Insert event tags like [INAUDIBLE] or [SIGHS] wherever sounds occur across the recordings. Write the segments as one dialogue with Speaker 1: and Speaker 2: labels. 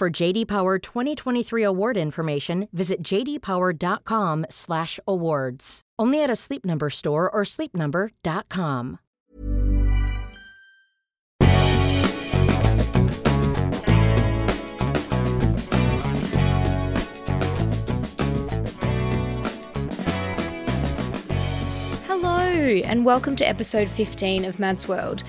Speaker 1: For JD Power 2023 award information, visit jdpower.com/awards. Only at a Sleep Number store or sleepnumber.com.
Speaker 2: Hello, and welcome to episode 15 of Mads World.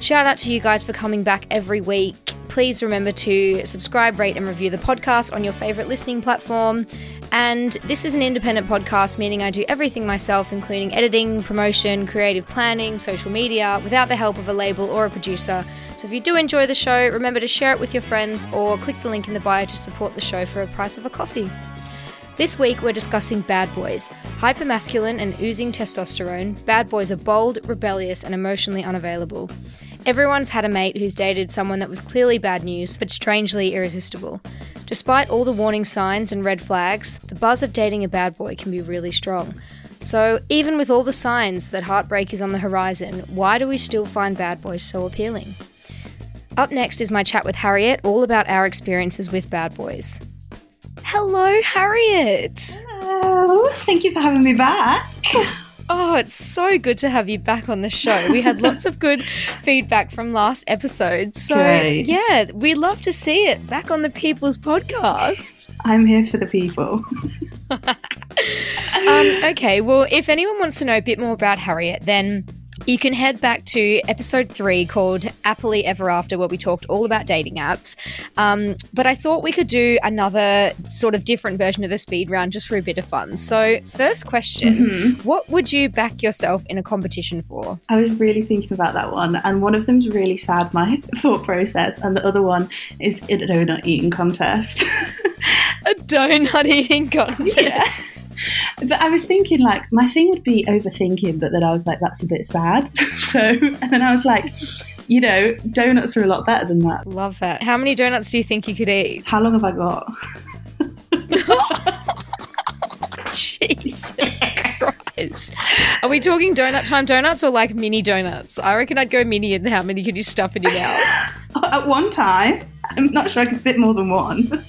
Speaker 2: Shout out to you guys for coming back every week. Please remember to subscribe, rate, and review the podcast on your favorite listening platform. And this is an independent podcast, meaning I do everything myself, including editing, promotion, creative planning, social media, without the help of a label or a producer. So if you do enjoy the show, remember to share it with your friends or click the link in the bio to support the show for a price of a coffee. This week, we're discussing bad boys. Hypermasculine and oozing testosterone, bad boys are bold, rebellious, and emotionally unavailable. Everyone's had a mate who's dated someone that was clearly bad news, but strangely irresistible. Despite all the warning signs and red flags, the buzz of dating a bad boy can be really strong. So, even with all the signs that heartbreak is on the horizon, why do we still find bad boys so appealing? Up next is my chat with Harriet, all about our experiences with bad boys. Hello, Harriet!
Speaker 3: Oh, thank you for having me back.
Speaker 2: Oh, it's so good to have you back on the show. We had lots of good [LAUGHS] feedback from last episode. So,
Speaker 3: Great.
Speaker 2: yeah, we love to see it back on the People's Podcast.
Speaker 3: I'm here for the people. [LAUGHS]
Speaker 2: Um, okay, well, if anyone wants to know a bit more about Harriet, then you can head back to episode three called Happily Ever After, where we talked all about dating apps. Um, but I thought we could do another sort of different version of the speed round just for a bit of fun. So, first question What would you back yourself in a competition for?
Speaker 3: I was really thinking about that one, and one of them's really sad, my [LAUGHS] thought process, and the other one is a donut eating contest. [LAUGHS]
Speaker 2: A donut eating contest.
Speaker 3: yeah. But I was thinking, like, my thing would be overthinking, but then I was like, that's a bit sad. [LAUGHS] so, and then I was like, you know, donuts are a lot better than that.
Speaker 2: Love that. How many donuts do you think you could eat?
Speaker 3: How long have I got? [LAUGHS]
Speaker 2: Jesus Christ. Are we talking donut time donuts or like mini donuts? I reckon I'd go mini and how many could you stuff in your mouth? [LAUGHS]
Speaker 3: At one time, I'm not sure I could fit more than one.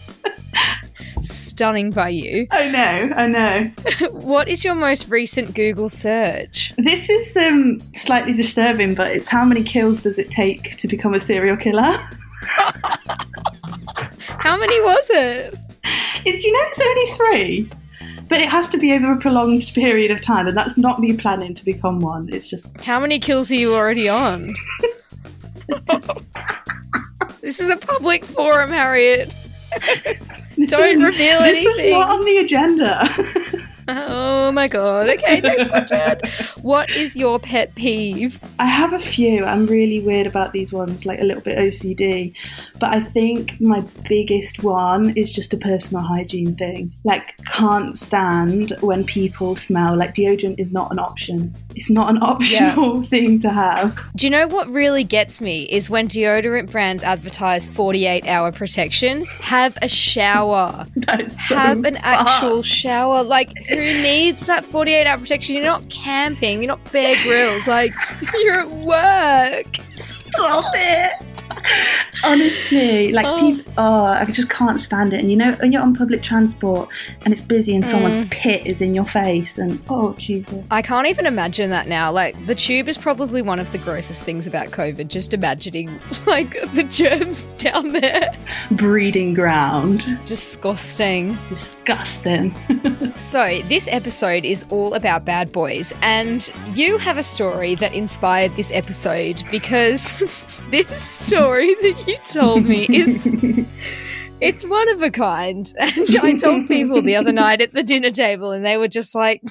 Speaker 2: Stunning by you.
Speaker 3: I know, I know. [LAUGHS]
Speaker 2: What is your most recent Google search?
Speaker 3: This is um, slightly disturbing, but it's how many kills does it take to become a serial killer? [LAUGHS]
Speaker 2: How many was it?
Speaker 3: It's you know it's only three, but it has to be over a prolonged period of time, and that's not me planning to become one. It's just
Speaker 2: How many kills are you already on? [LAUGHS] this is a public forum, Harriet.
Speaker 3: This
Speaker 2: Don't reveal
Speaker 3: This was not on the agenda. [LAUGHS]
Speaker 2: Oh my god. Okay, next question. What is your pet peeve?
Speaker 3: I have a few. I'm really weird about these ones, like a little bit OCD. But I think my biggest one is just a personal hygiene thing. Like, can't stand when people smell like deodorant is not an option. It's not an [LAUGHS] optional thing to have.
Speaker 2: Do you know what really gets me is when deodorant brands advertise 48 hour protection? Have a shower. [LAUGHS]
Speaker 3: Is so
Speaker 2: Have an actual shower. Like, who needs that 48 hour protection? You're not camping, you're not Bear Grylls. Like, [LAUGHS] you're at work.
Speaker 3: Stop it. Honestly, like
Speaker 2: Oh.
Speaker 3: people, oh, I just can't stand it. And you know, when you're on public transport and it's busy and someone's
Speaker 2: Mm.
Speaker 3: pit is in your face, and oh Jesus,
Speaker 2: I can't even imagine that now. Like, the tube is probably one of the grossest things about COVID. Just imagining, [LAUGHS] like, the germs [LAUGHS] down there.
Speaker 3: breeding ground,
Speaker 2: Disgusting.
Speaker 3: disgusting. [LAUGHS]
Speaker 2: So, this episode is all about bad boys, and you have a story that inspired this episode because this story [LAUGHS] that you told me is it's one of a kind. [LAUGHS] And I told people the other night at the dinner table, and they were just like,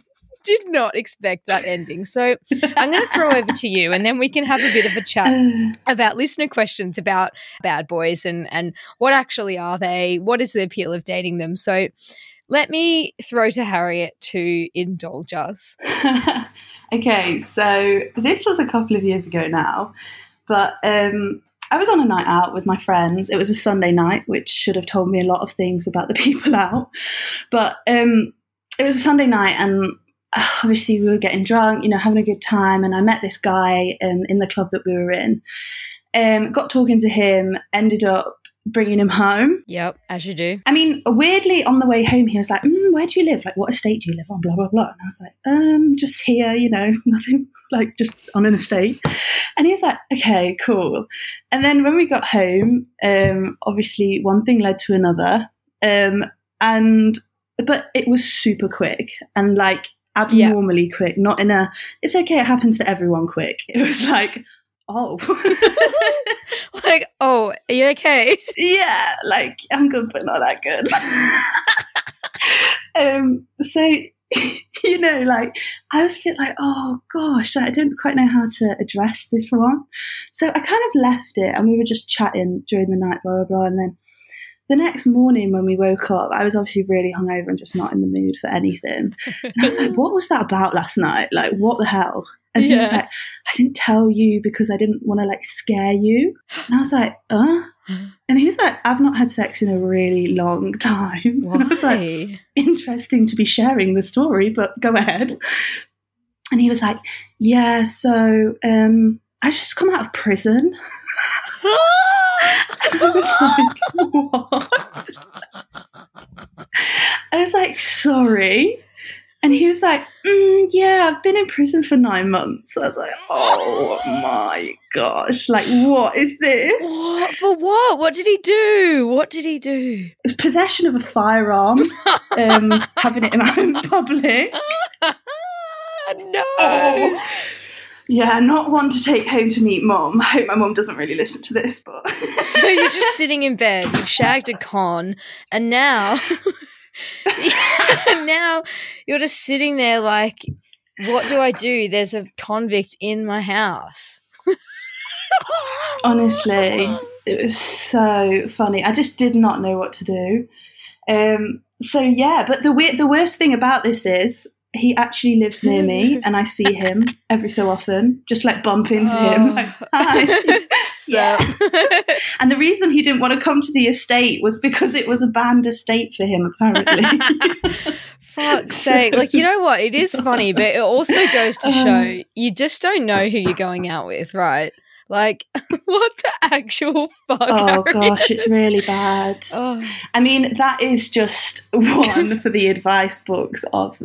Speaker 2: did not expect that ending. So, I'm going to throw over to you, and then we can have a bit of a chat [SIGHS] about listener questions about bad boys and and what actually are they? What is the appeal of dating them? So let me throw to Harriet to indulge us. [LAUGHS]
Speaker 3: okay, so this was a couple of years ago now, but um, I was on a night out with my friends. It was a Sunday night, which should have told me a lot of things about the [LAUGHS] people out. But um, it was a Sunday night, and uh, obviously we were getting drunk, you know, having a good time. And I met this guy um, in the club that we were in. Um, got talking to him, ended up bringing him home.
Speaker 2: Yep, as you do.
Speaker 3: I mean, weirdly, on the way home, he was like, mm, "Where do you live? Like, what estate do you live on?" Blah blah blah. And I was like, "Um, just here, you know, [LAUGHS] nothing like just on an estate." And he was like, "Okay, cool." And then when we got home, um, obviously one thing led to another, um, and but it was super quick and like abnormally quick. Not in a "it's okay, it happens to everyone" quick. [LAUGHS] It was like, "Oh." [LAUGHS]
Speaker 2: Like, oh, are you okay?
Speaker 3: yeah, like I'm good, but not that good. [LAUGHS] um, so [LAUGHS] you know, like I was a bit like, oh gosh, I don't quite know how to address this one. So I kind of left it, and we were just chatting during the night, blah blah blah, and then. The next morning when we woke up, I was obviously really hungover and just not in the mood for anything. And I was like, [LAUGHS] what was that about last night? Like, what the hell? And he was like, I didn't tell you because I didn't want to like scare you. And I was like, uh? And he's like, I've not had sex in a really long time. [LAUGHS] And I was like,
Speaker 2: Why?
Speaker 3: interesting to be sharing the story, but go ahead. And he was like, Yeah, so um, I just come out of prison. [LAUGHS] And I was like, [LAUGHS] What? I was like, Sorry. And he was like, mm, Yeah, I've been in prison for nine months. I was like, Oh my gosh. Like, what is this?
Speaker 2: what? For what? What did he do? What did he do?
Speaker 3: It was possession of a firearm, [LAUGHS] um, having it in my own public. [LAUGHS]
Speaker 2: no.
Speaker 3: Oh. Yeah, not one to take home to meet mom. I hope my mom doesn't really listen to this, but
Speaker 2: So you're just [LAUGHS] sitting in bed, you've shagged a con, and now [LAUGHS] now you're just sitting there like, what do I do? There's a convict in my house. [LAUGHS]
Speaker 3: honestly, it was so funny. I just did not know what to do. Um, so yeah, but the the worst thing about this is he actually lives near me, [LAUGHS] and I see him every so often. Just like bump into him,
Speaker 2: Oh. [LAUGHS]
Speaker 3: like hi. [LAUGHS] Yeah. And the reason he didn't want to come to the estate was because it was a banned estate for him, apparently.
Speaker 2: Fuck's sake. Like, you know what? It is funny, but it also goes to
Speaker 3: Um,
Speaker 2: show you just don't know who you're going out with, right? Like, what the actual fuck?
Speaker 3: oh
Speaker 2: Harriet?
Speaker 3: gosh, it's really bad.
Speaker 2: Oh,
Speaker 3: I mean, that is just one for the advice books of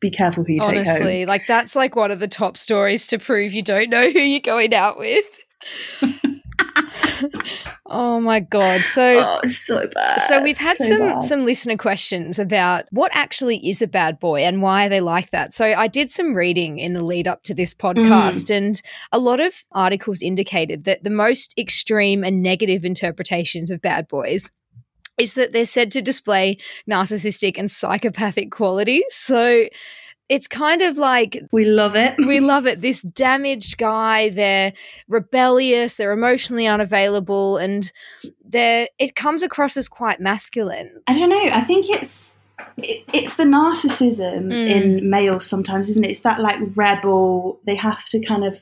Speaker 3: be careful who you take home.
Speaker 2: honestly, like, that's like one of the top stories to prove you don't know who you're going out with. [LAUGHS] oh my god. So
Speaker 3: Oh, so bad.
Speaker 2: So we've had
Speaker 3: So
Speaker 2: some
Speaker 3: bad.
Speaker 2: some listener questions about what actually is a bad boy and why are they like that. So I did some reading in the lead up to this podcast
Speaker 3: Mm.
Speaker 2: and a lot of articles indicated that the most extreme and negative interpretations of bad boys is that they're said to display narcissistic and psychopathic qualities. So it's kind of like
Speaker 3: we love it.
Speaker 2: we love it. This damaged guy, they're rebellious, they're emotionally unavailable, and they're it comes across as quite masculine.
Speaker 3: I don't know. I think it's it, it's the narcissism
Speaker 2: Mm.
Speaker 3: in males sometimes, isn't it? It's that like rebel. They have to kind of.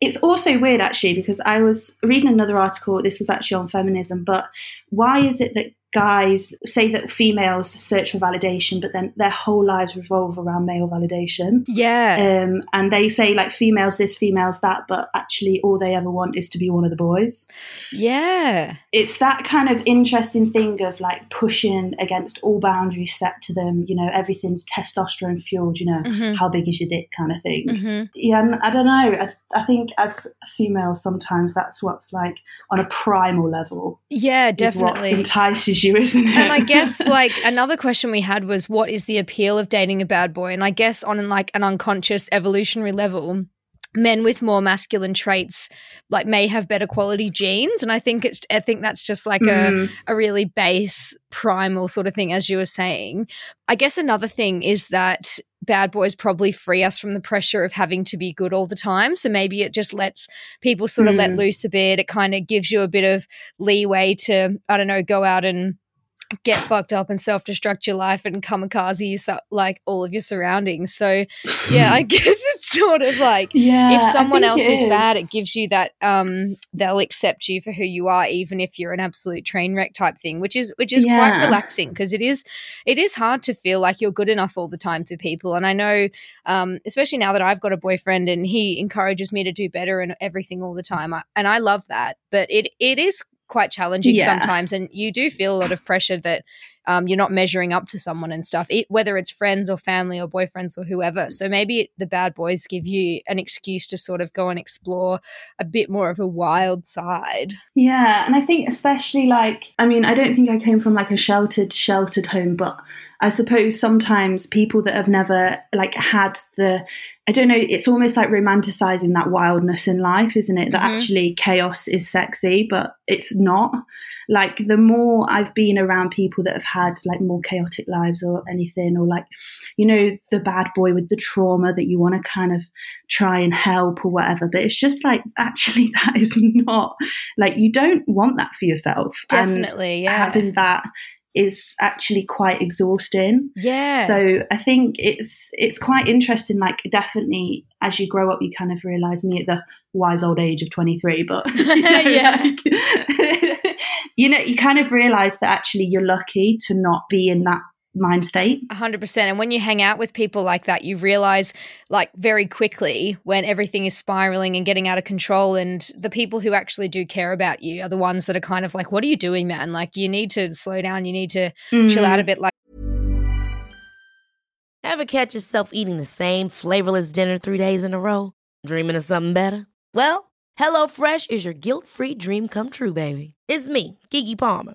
Speaker 3: It's also weird actually because I was reading another article. This was actually on feminism, but why is it that guys say that females search for validation, but then their whole lives revolve around male validation.
Speaker 2: Yeah.
Speaker 3: Um, and they say like females this, females that, but actually all they ever want is to be one of the boys.
Speaker 2: Yeah.
Speaker 3: It's that kind of interesting thing of like pushing against all boundaries set to them. You know, everything's testosterone fueled. You know,
Speaker 2: Mhm.
Speaker 3: how big is your dick, kind of thing.
Speaker 2: hmm
Speaker 3: Yeah, and I don't know. I, I think as females, sometimes that's what's like on a primal level.
Speaker 2: Yeah, definitely.
Speaker 3: entices you, isn't it?
Speaker 2: and I guess [LAUGHS] like another question we had was what is the appeal of dating a bad boy? And I guess on like an unconscious evolutionary level, men with more masculine traits like may have better quality genes. And i think it's i think that's just like a,
Speaker 3: Mm,
Speaker 2: a really base primal sort of thing as you were saying. I guess another thing is that bad boys probably free us from the pressure of having to be good all the time. So maybe it just lets people sort of let
Speaker 3: Mm.
Speaker 2: loose a bit. It kind of gives you a bit of leeway to i don't know go out and get fucked up and self-destruct your life and kamikaze yourself, like all of your surroundings. So yeah i [LAUGHS] guess sort of like
Speaker 3: yeah.
Speaker 2: if someone else is bad, it gives you that um they'll accept you for who you are, even if you're an absolute train wreck type thing, which is which is quite relaxing because it is it is hard to feel like you're good enough all the time for people. And I know, um, especially now that I've got a boyfriend and he encourages me to do better and everything all the time, I, and I love that. But it it is quite challenging
Speaker 3: Yeah.
Speaker 2: sometimes, and you do feel a lot of pressure that um, you're not measuring up to someone and stuff, it, whether it's friends or family or boyfriends or whoever. So maybe the bad boys give you an excuse to sort of go and explore a bit more of a wild side.
Speaker 3: Yeah, and I think especially like I mean, I don't think I came from like a sheltered sheltered home, but I suppose sometimes people that have never like had the I don't know, it's almost like romanticizing that wildness in life, isn't it? That
Speaker 2: Mhm.
Speaker 3: actually chaos is sexy, but it's not. Like the more I've been around people that have had like more chaotic lives or anything, or like, you know, the bad boy with the trauma that you want to kind of try and help or whatever. But it's just like [LAUGHS] actually that is not like you don't want that for yourself.
Speaker 2: Definitely,
Speaker 3: and
Speaker 2: yeah.
Speaker 3: Having that is actually quite exhausting.
Speaker 2: Yeah.
Speaker 3: So I think it's it's quite interesting. Like definitely, as you grow up, you kind of realize me at the wise old age of twenty three, but [LAUGHS] [LAUGHS] you know,
Speaker 2: Yeah.
Speaker 3: like, [LAUGHS] you know, you kind of realize that actually you're lucky to not be in that mind state.
Speaker 2: A hundred percent. And when you hang out with people like that, you realize like very quickly when everything is spiraling and getting out of control. And the people who actually do care about you are the ones that are kind of like, what are you doing, man? Like you need to slow down. You need to chill out a mm. bit. Like,
Speaker 4: Ever catch yourself eating the same flavorless dinner three days in a row? Dreaming of something better? Well, HelloFresh is your guilt-free dream come true, baby. It's me, Keke Palmer.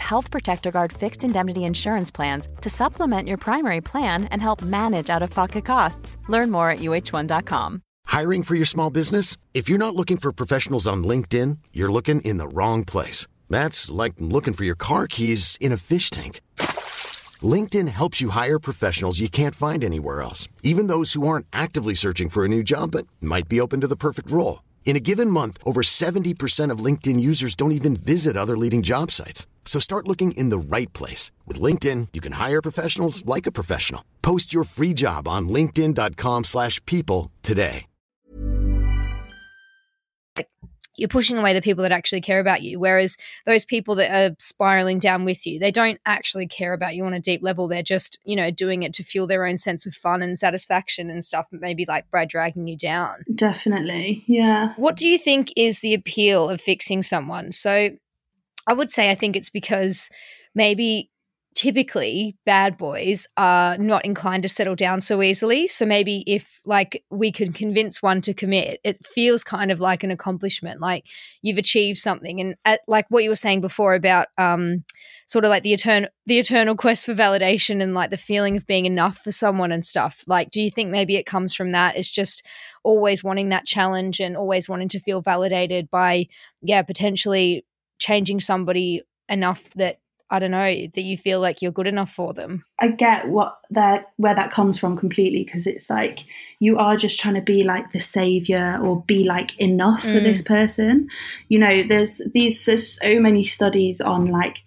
Speaker 5: Health Protector Guard fixed indemnity insurance plans to supplement your primary plan and help manage out of pocket costs. Learn more at uh1.com.
Speaker 6: Hiring for your small business? If you're not looking for professionals on LinkedIn, you're looking in the wrong place. That's like looking for your car keys in a fish tank. LinkedIn helps you hire professionals you can't find anywhere else, even those who aren't actively searching for a new job but might be open to the perfect role. In a given month, over 70% of LinkedIn users don't even visit other leading job sites. So start looking in the right place. With LinkedIn, you can hire professionals like a professional. Post your free job on linkedin.com slash people today.
Speaker 2: you're pushing away the people that actually care about you. Whereas those people that are spiraling down with you, they don't actually care about you on a deep level. They're just, you know, doing it to fuel their own sense of fun and satisfaction and stuff, maybe like by dragging you down.
Speaker 3: Definitely, yeah.
Speaker 2: What do you think is the appeal of fixing someone? So I would say I think it's because maybe typically bad boys are not inclined to settle down so easily. So maybe if like we could convince one to commit, it feels kind of like an accomplishment, like you've achieved something. And at, like what you were saying before about um, sort of like the eternal the eternal quest for validation and like the feeling of being enough for someone and stuff. Like, do you think maybe it comes from that? It's just always wanting that challenge and always wanting to feel validated by, yeah, potentially changing somebody enough that I don't know that you feel like you're good enough for them.
Speaker 3: I get what that where that comes from completely because it's like you are just trying to be like the savior or be like enough mm. for this person. You know, there's these there's so many studies on like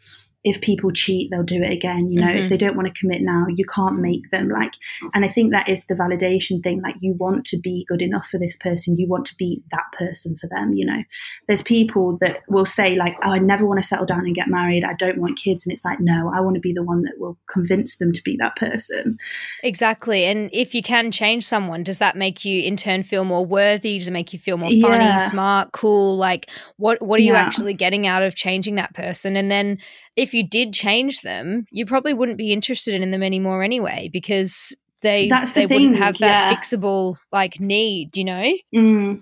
Speaker 3: if people cheat, they'll do it again. You know, mm-hmm. if they don't want to commit now, you can't make them like, and I think that is the validation thing. Like, you want to be good enough for this person. You want to be that person for them. You know, there's people that will say, like, oh, I never want to settle down and get married. I don't want kids. And it's like, no, I want to be the one that will convince them to be that person.
Speaker 2: Exactly. And if you can change someone, does that make you in turn feel more worthy? Does it make you feel more funny, yeah. smart, cool? Like, what, what are you yeah. actually getting out of changing that person? And then, if you did change them, you probably wouldn't be interested in them anymore anyway because they
Speaker 3: That's
Speaker 2: the
Speaker 3: they
Speaker 2: thing. wouldn't have that yeah. fixable like need, you know?
Speaker 3: Mm.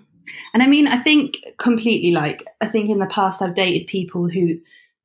Speaker 3: And I mean, I think completely like I think in the past I've dated people who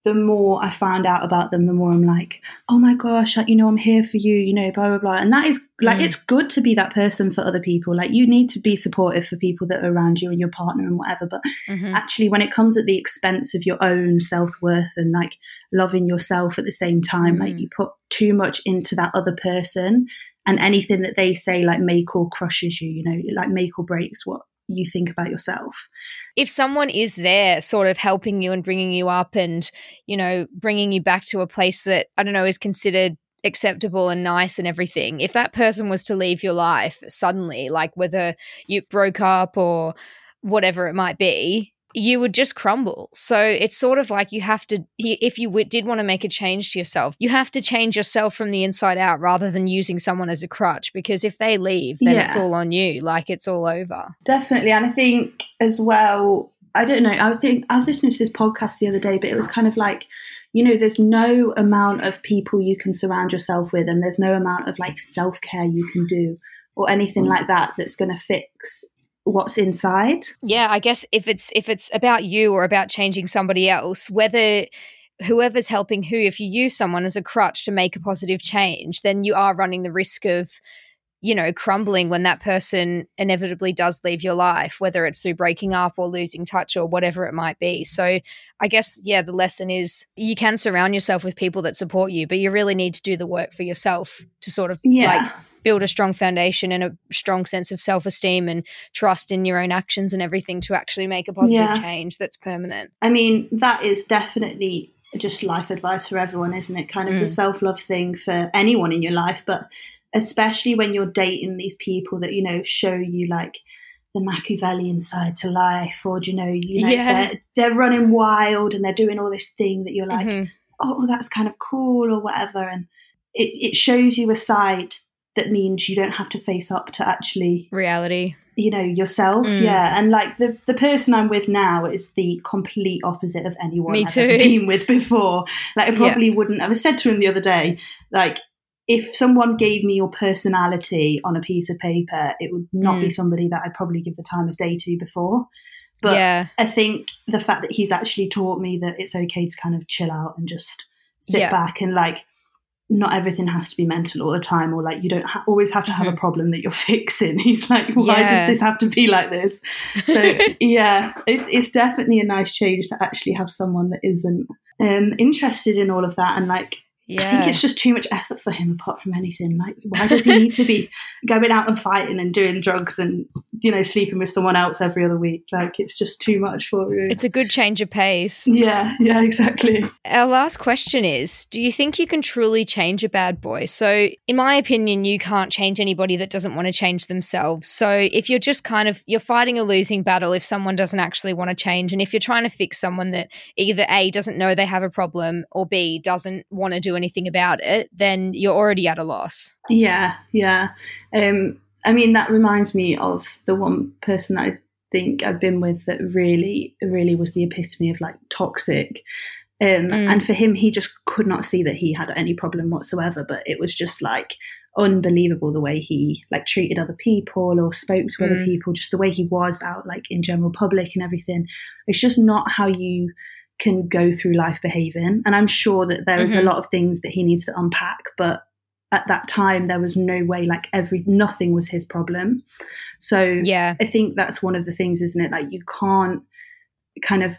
Speaker 3: the more I found out about them, the more I'm like, oh my gosh, like, you know, I'm here for you, you know, blah, blah, blah. And that is like, mm. it's good to be that person for other people. Like, you need to be supportive for people that are around you and your partner and whatever. But mm-hmm. actually, when it comes at the expense of your own self worth and like loving yourself at the same time, mm. like, you put too much into that other person and anything that they say, like, make or crushes you, you know, like, make or breaks what you think about yourself.
Speaker 2: If someone is there sort of helping you and bringing you up and, you know, bringing you back to a place that, I don't know, is considered acceptable and nice and everything, if that person was to leave your life suddenly, like whether you broke up or whatever it might be, you would just crumble. So it's sort of like you have to, if you did want to make a change to yourself, you have to change yourself from the inside out rather than using someone as a crutch. Because if they leave, then yeah. it's all on you. Like it's all over.
Speaker 3: Definitely. And I think as well, I don't know, I was thinking, I was listening to this podcast the other day, but it was kind of like, you know, there's no amount of people you can surround yourself with, and there's no amount of like self care you can do or anything like that that's going to fix what's inside.
Speaker 2: Yeah, I guess if it's if it's about you or about changing somebody else, whether whoever's helping who, if you use someone as a crutch to make a positive change, then you are running the risk of you know, crumbling when that person inevitably does leave your life, whether it's through breaking up or losing touch or whatever it might be. So, I guess, yeah, the lesson is you can surround yourself with people that support you, but you really need to do the work for yourself to sort of yeah. like build a strong foundation and a strong sense of self esteem and trust in your own actions and everything to actually make a positive yeah. change that's permanent.
Speaker 3: I mean, that is definitely just life advice for everyone, isn't it? Kind of mm. the self love thing for anyone in your life, but especially when you're dating these people that, you know, show you like, the Machiavellian side to life, or do you know, you know, yeah. they're, they're running wild and they're doing all this thing that you're like, mm-hmm. oh, that's kind of cool or whatever, and it, it shows you a side that means you don't have to face up to actually
Speaker 2: reality
Speaker 3: you know yourself mm. yeah and like the the person i'm with now is the complete opposite of anyone
Speaker 2: Me
Speaker 3: i've
Speaker 2: too.
Speaker 3: ever been with before like i probably yeah. wouldn't i was said to him the other day like if someone gave me your personality on a piece of paper it would not mm. be somebody that i'd probably give the time of day to before but yeah. i think the fact that he's actually taught me that it's okay to kind of chill out and just sit yeah. back and like not everything has to be mental all the time or like you don't ha- always have to have mm-hmm. a problem that you're [LAUGHS] fixing he's like why yeah. does this have to be like this so [LAUGHS] yeah it, it's definitely a nice change to actually have someone that isn't um, interested in all of that and like yeah. I think it's just too much effort for him apart from anything. Like, why does he need to be [LAUGHS] going out and fighting and doing drugs and, you know, sleeping with someone else every other week? Like, it's just too much for you.
Speaker 2: It's a good change of pace.
Speaker 3: Yeah, yeah, exactly.
Speaker 2: Our last question is Do you think you can truly change a bad boy? So, in my opinion, you can't change anybody that doesn't want to change themselves. So, if you're just kind of, you're fighting a losing battle if someone doesn't actually want to change. And if you're trying to fix someone that either A, doesn't know they have a problem or B, doesn't want to do anything about it, then you're already at a loss.
Speaker 3: Yeah, yeah. Um, I mean, that reminds me of the one person that I think I've been with that really, really was the epitome of like toxic. Um, And for him, he just could not see that he had any problem whatsoever. But it was just like unbelievable the way he like treated other people or spoke to other
Speaker 2: Mm.
Speaker 3: people, just the way he was out like in general public and everything. It's just not how you can go through life behaving. And I'm sure that there is
Speaker 2: Mhm.
Speaker 3: a lot of things that he needs to unpack, but at that time there was no way like every nothing was his problem. So
Speaker 2: Yeah.
Speaker 3: I think that's one of the things, isn't it? Like you can't kind of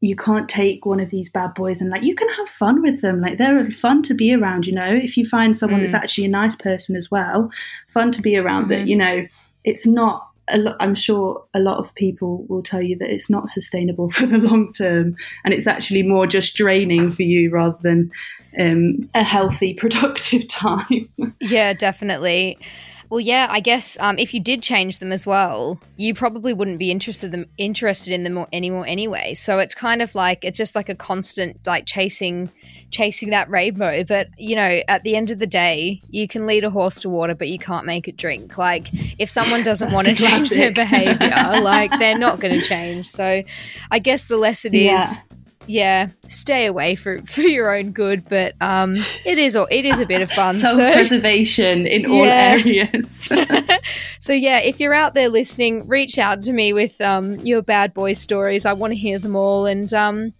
Speaker 3: you can't take one of these bad boys and like you can have fun with them. Like they're fun to be around, you know. If you find someone that's
Speaker 2: Mm.
Speaker 3: actually a nice person as well, fun to be around. But
Speaker 2: Mhm.
Speaker 3: you know, it's not. I'm sure a lot of people will tell you that it's not sustainable [LAUGHS] for the long term, and it's actually more just draining for you rather than um, a healthy, [LAUGHS] productive time. [LAUGHS]
Speaker 2: Yeah, definitely. Well, yeah, I guess um, if you did change them as well, you probably wouldn't be interested them interested in them or- anymore anyway. So it's kind of like it's just like a constant like chasing chasing that rainbow. But you know, at the end of the day, you can lead a horse to water, but you can't make it drink. Like if someone [LAUGHS] doesn't want to change their behavior, [LAUGHS] like they're not going to change. So I guess the lesson
Speaker 3: Yeah.
Speaker 2: is yeah, stay away for for your own good. But um, it is it is a bit of fun. so
Speaker 3: Self-preservation in all
Speaker 2: Yeah.
Speaker 3: areas. [LAUGHS]
Speaker 2: so yeah, if you're out there listening, reach out to me with um, your bad boy stories. I want to hear them all. And um,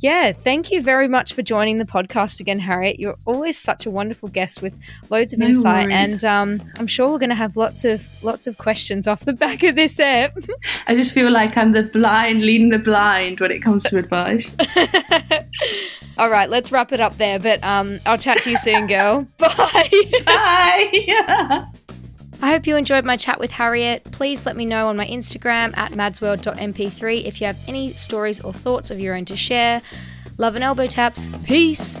Speaker 2: yeah, thank you very much for joining the podcast again, Harriet. You're always such a wonderful guest with loads of
Speaker 3: No
Speaker 2: insight,
Speaker 3: worries.
Speaker 2: and um, I'm sure we're going to have lots of lots of questions off the [LAUGHS] back of this app. [LAUGHS]
Speaker 3: I just feel like I'm the blind leading the blind when it comes to advice. [LAUGHS]
Speaker 2: all right, let's wrap it up there. But um, I'll chat to you soon, girl. Bye.
Speaker 3: Bye.
Speaker 2: I hope you enjoyed my chat with Harriet. Please let me know on my Instagram at madsworld.mp3 if you have any stories or thoughts of your own to share. Love and elbow taps. Peace.